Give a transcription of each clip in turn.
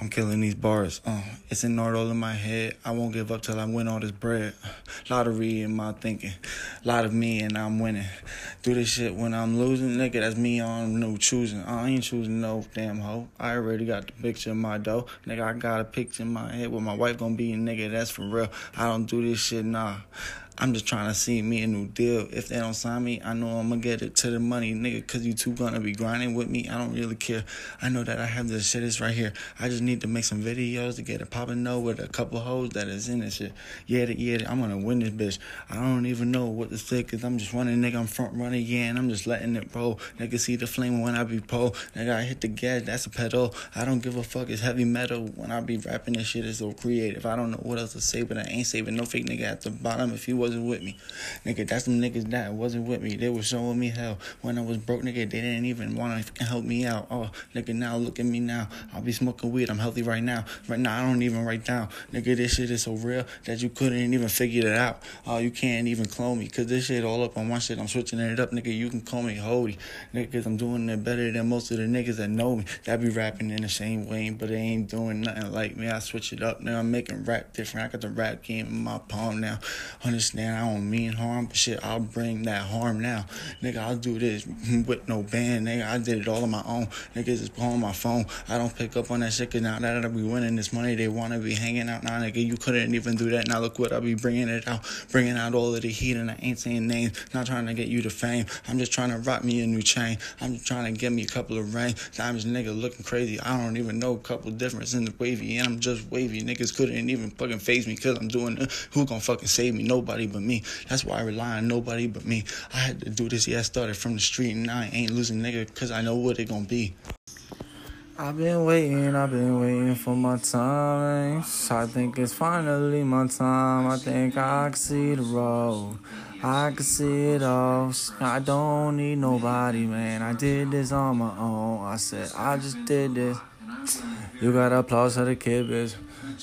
I'm killing these bars. Uh, it's in all in my head. I won't give up till I win all this bread. Lottery in my thinking. A lot of me and I'm winning. Do this shit when I'm losing, nigga. That's me on no choosing. I ain't choosing no damn hoe. I already got the picture in my dough. Nigga, I got a picture in my head where my wife gonna be. Nigga, that's for real. I don't do this shit, nah. I'm just trying to see me a new deal. If they don't sign me, I know I'm gonna get it to the money, nigga, cause you two gonna be grinding with me. I don't really care. I know that I have the shit is right here. I just need to make some videos to get it popping though with a couple hoes that is in this shit. Yeah, yeah, I'm gonna win this bitch. I don't even know what to say, cause I'm just running, nigga. I'm front running, yeah, and I'm just letting it roll. Nigga, see the flame when I be pole. Nigga, I hit the gas, that's a pedal. I don't give a fuck, it's heavy metal. When I be rapping this shit, it's so creative. I don't know what else to say, but I ain't saving no fake nigga at the bottom if he wasn't with me. Nigga, that's some niggas that wasn't with me. They was showing me hell. When I was broke, nigga, they didn't even want to help me out. Oh, nigga, now look at me now. I'll be smoking weed. I'm healthy right now. Right now, I don't even write down. Nigga, this shit is so real that you couldn't even figure it out. Oh, you can't even clone me. Cause this shit all up on my shit. I'm switching it up, nigga. You can call me Hody. Nigga, cause I'm doing it better than most of the niggas that know me. That be rapping in the same way, but they ain't doing nothing like me. I switch it up now. I'm making rap different. I got the rap game in my palm now. Understand, I don't mean harm, but shit, I'll bring that harm now. Nigga, I'll do this with no band, nigga. I did it all on my own. Niggas just on my phone. I don't pick up on that shit, cause now that I be winning this money, they wanna be hanging out. Now, nigga, you couldn't even do that. Now look what I be bringing it out, bringing out all of the heat, and I ain't saying names. Not trying to get you to fame. I'm just trying to rock me a new chain. I'm just trying to get me a couple of rings. Diamonds, nigga, looking crazy. I don't even know a couple difference in the wavy, and I'm just wavy. Niggas couldn't even fucking phase me, cause I'm doing it. Who gonna fucking save me? Nobody but me. That's why I rely on nobody but me. I had to do this, yeah, I started from the street, and I ain't losing nigga, cause I know what it gonna be. I've been waiting, I've been waiting for my time. I think it's finally my time. I think I can see the road. I can see it all. I don't need nobody, man. I did this on my own. I said, I just did this. You gotta applause for the kid, bitch.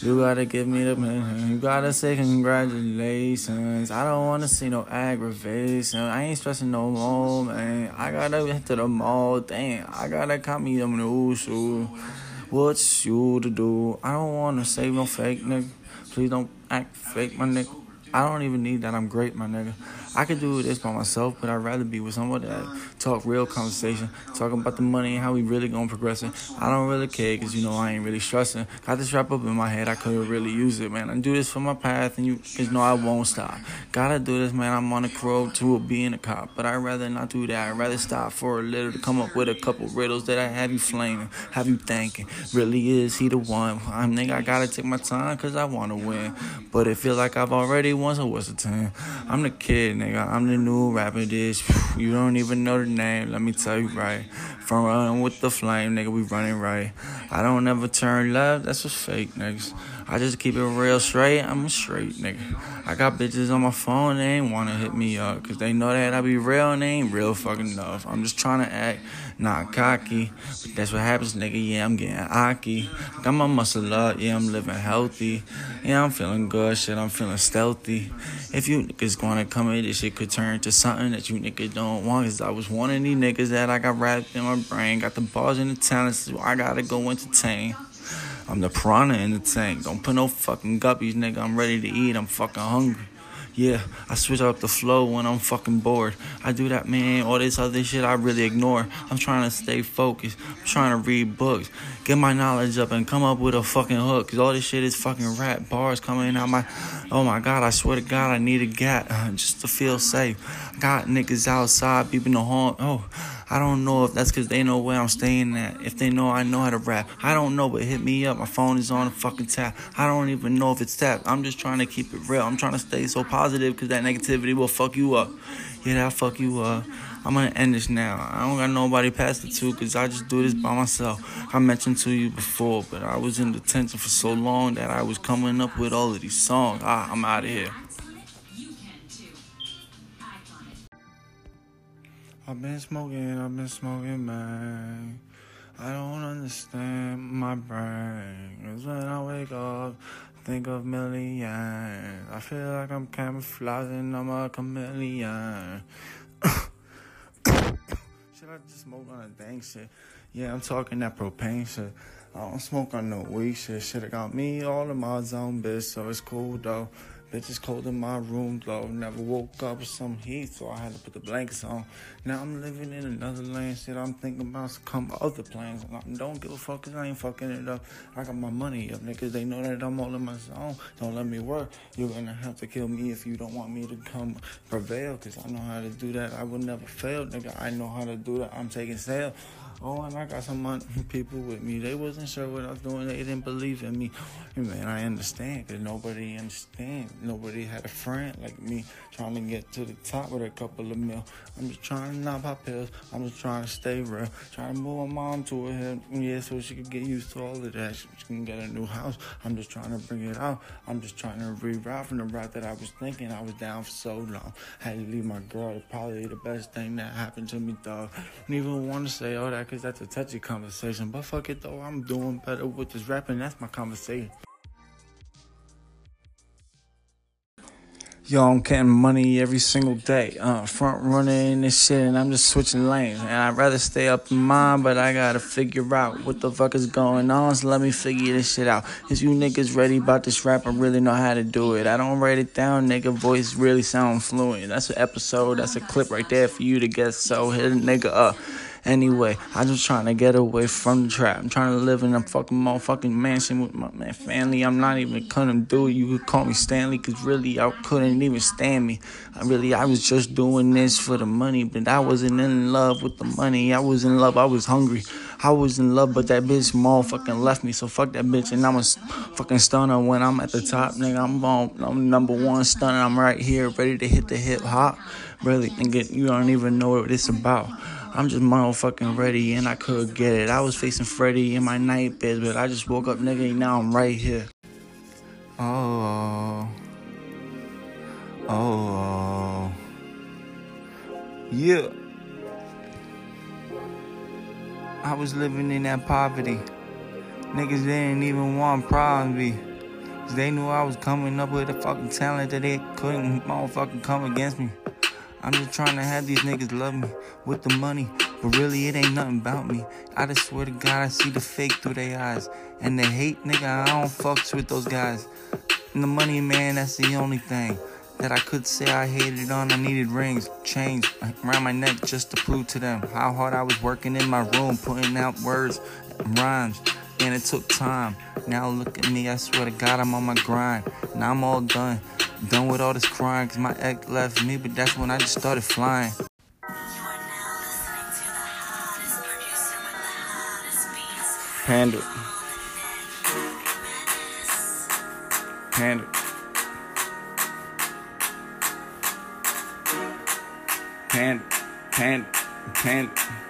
You gotta give me the man. You gotta say congratulations. I don't wanna see no aggravation. I ain't stressing no more, man. I gotta get to the mall. Damn, I gotta cut me them new shoes. What's you to do? I don't wanna save no fake nigga. Please don't act fake, my nigga. I don't even need that. I'm great, my nigga. I could do this by myself, but I'd rather be with someone that talk real conversation, talking about the money and how we really gonna progress it. I don't really care, cause you know I ain't really stressing. Got this wrap up in my head, I couldn't really use it, man. I do this for my path, and you just know I won't stop. Gotta do this, man. I'm on the road to being a cop, but I'd rather not do that. I'd rather stop for a little to come up with a couple riddles that I have you flaming, have you thinking. Really is he the one? I'm nigga, I gotta take my time, cause I wanna win. But it feel like I've already won, so what's the time? I'm the kid, nigga. I'm the new rapper. This you don't even know the name. Let me tell you right. From running with the flame, nigga, we running right. I don't ever turn left. That's a fake, niggas. I just keep it real straight. I'm a straight nigga. I got bitches on my phone. They ain't wanna hit me up, cause they know that I be real and they ain't real fucking enough. I'm just trying to act not cocky. But that's what happens, nigga. Yeah, I'm getting aki. Got my muscle up. Yeah, I'm living healthy. Yeah, I'm feeling good. Shit, I'm feeling stealthy. If you niggas wanna come in, this shit could turn to something that you niggas don't want. Cause I was one of these niggas that I got wrapped in my brain. Got the balls and the talents, so I gotta go entertain. I'm the piranha in the tank. Don't put no fucking guppies, nigga. I'm ready to eat. I'm fucking hungry. Yeah, I switch up the flow when I'm fucking bored. I do that, man. All this other shit I really ignore. I'm trying to stay focused. I'm trying to read books, get my knowledge up, and come up with a fucking hook. Cause all this shit is fucking rap bars coming out my. Oh my god, I swear to God, I need a gat uh, just to feel safe. I got niggas outside beeping the horn. Oh, I don't know if that's cause they know where I'm staying at. If they know I know how to rap, I don't know, but hit me up. My phone is on the fucking tap. I don't even know if it's tapped. I'm just trying to keep it real. I'm trying to stay so positive positive because that negativity will fuck you up. Yeah, that'll fuck you up. I'm gonna end this now. I don't got nobody past the two because I just do this by myself. I mentioned to you before, but I was in detention for so long that I was coming up with all of these songs. Ah, I'm out of here. I've been smoking, I've been smoking, man. I don't understand my brain. Cause when I wake up, think of millions. I feel like I'm camouflaging, I'm a chameleon. Should I just smoke on a dang shit? Yeah, I'm talking that propane shit. I don't smoke on no weed shit. Shit, got me all in my zone, bitch, so it's cool though. Bitch, it's cold in my room though. Never woke up with some heat, so I had to put the blankets on. Now I'm living in another land. Shit, I'm thinking about some other plans. I don't give a fuck cause I ain't fucking it up. I got my money up, niggas. They know that I'm all in my zone. Don't let me work. You're gonna have to kill me if you don't want me to come prevail. Cause I know how to do that. I will never fail, nigga. I know how to do that. I'm taking sale. Oh, and I got some people with me. They wasn't sure what I was doing. They didn't believe in me. man, I understand because nobody understand. Nobody had a friend like me trying to get to the top with a couple of mil. I'm just trying to not pop pills. I'm just trying to stay real. Trying to move my mom to a hill. Yeah, so she could get used to all of that. She can get a new house. I'm just trying to bring it out. I'm just trying to reroute from the route that I was thinking. I was down for so long. Had to leave my girl. It's probably the best thing that happened to me, dog. Don't even want to say all that because that's a touchy conversation. But fuck it though, I'm doing better with this rapping. That's my conversation. Yo, I'm getting money every single day. Uh, front running this shit, and I'm just switching lanes. And I'd rather stay up in mine, but I gotta figure out what the fuck is going on. So let me figure this shit out. Is you niggas ready about this rap? I really know how to do it. I don't write it down, nigga. Voice really sound fluent. That's an episode. That's a clip right there for you to get. So hit a nigga up. Anyway, I'm just trying to get away from the trap. I'm trying to live in a fucking motherfucking mansion with my man family. I'm not even couldn't do it. You could call me Stanley, cause really I couldn't even stand me. I really I was just doing this for the money, but I wasn't in love with the money. I was in love. I was hungry. I was in love, but that bitch motherfucking left me. So fuck that bitch, and I'm a fucking stunner when I'm at the top, nigga. I'm on, I'm number one stunner. I'm right here, ready to hit the hip hop. Really, nigga, you don't even know what it's about. I'm just motherfucking ready and I could get it. I was facing Freddy in my night bed, but I just woke up, nigga, and now I'm right here. Oh. Oh. Yeah. I was living in that poverty. Niggas didn't even want problems me. Cause they knew I was coming up with a fucking talent that they couldn't motherfucking come against me. I'm just trying to have these niggas love me with the money, but really it ain't nothing about me. I just swear to God, I see the fake through their eyes. And the hate, nigga, I don't fucks with those guys. And the money, man, that's the only thing that I could say I hated on. I needed rings, chains around my neck just to prove to them how hard I was working in my room, putting out words rhymes. And it took time. Now look at me, I swear to God, I'm on my grind. Now I'm all done. Done with all this crying, cause my ex left me, but that's when I just started flying. Panda. Panda. Panda. Panda. Panda.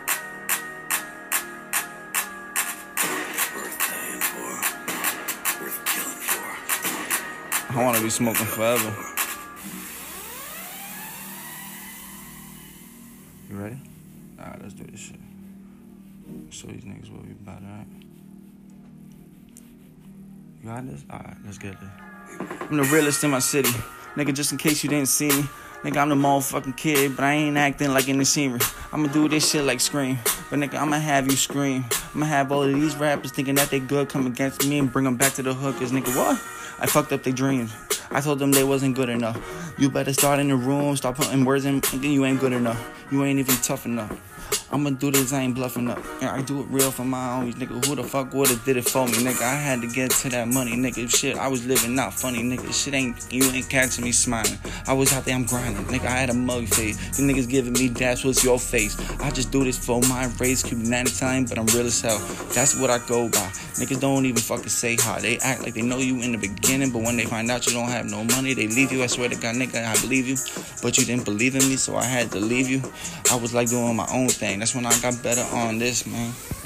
I want to be smoking forever. You ready? Alright, let's do this shit. Show these niggas what we about, alright? You got this? Alright, let's get it. I'm the realest in my city. Nigga, just in case you didn't see me. Nigga, I'm the motherfucking kid, but I ain't acting like in the scenery. I'ma do this shit like Scream. But nigga, I'ma have you scream. I'ma have all of these rappers thinking that they good come against me and bring them back to the hook. Cause nigga, what? I fucked up their dreams. I told them they wasn't good enough. You better start in the room, stop putting words in, thinking you ain't good enough. You ain't even tough enough. I'ma do this, I ain't bluffing up. I do it real for my homies, nigga. Who the fuck would've did it for me, nigga? I had to get to that money, nigga. Shit, I was living not funny, nigga. Shit ain't, you ain't catching me smiling. I was out there, I'm grinding, nigga. I had a mug face. You niggas giving me dash, what's your face? I just do this for my race, keep time, but I'm real as hell. That's what I go by. Niggas don't even fucking say hi. They act like they know you in the beginning, but when they find out you don't have no money, they leave you. I swear to God, nigga, I believe you. But you didn't believe in me, so I had to leave you. I was like doing my own That's when I got better on this, man.